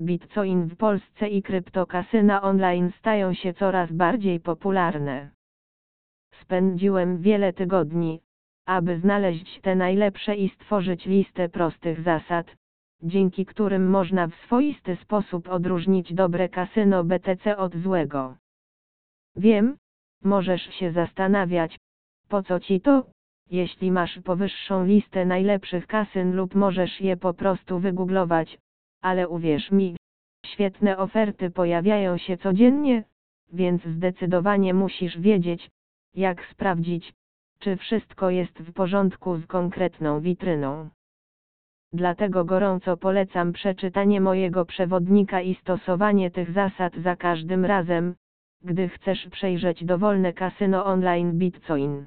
Bitcoin w Polsce i kryptokasyna online stają się coraz bardziej popularne. Spędziłem wiele tygodni, aby znaleźć te najlepsze i stworzyć listę prostych zasad, dzięki którym można w swoisty sposób odróżnić dobre kasyno BTC od złego. Wiem, możesz się zastanawiać, po co ci to, jeśli masz powyższą listę najlepszych kasyn lub możesz je po prostu wygooglować, ale uwierz mi, świetne oferty pojawiają się codziennie, więc zdecydowanie musisz wiedzieć, jak sprawdzić, czy wszystko jest w porządku z konkretną witryną. Dlatego gorąco polecam przeczytanie mojego przewodnika i stosowanie tych zasad za każdym razem, gdy chcesz przejrzeć dowolne kasyno online Bitcoin.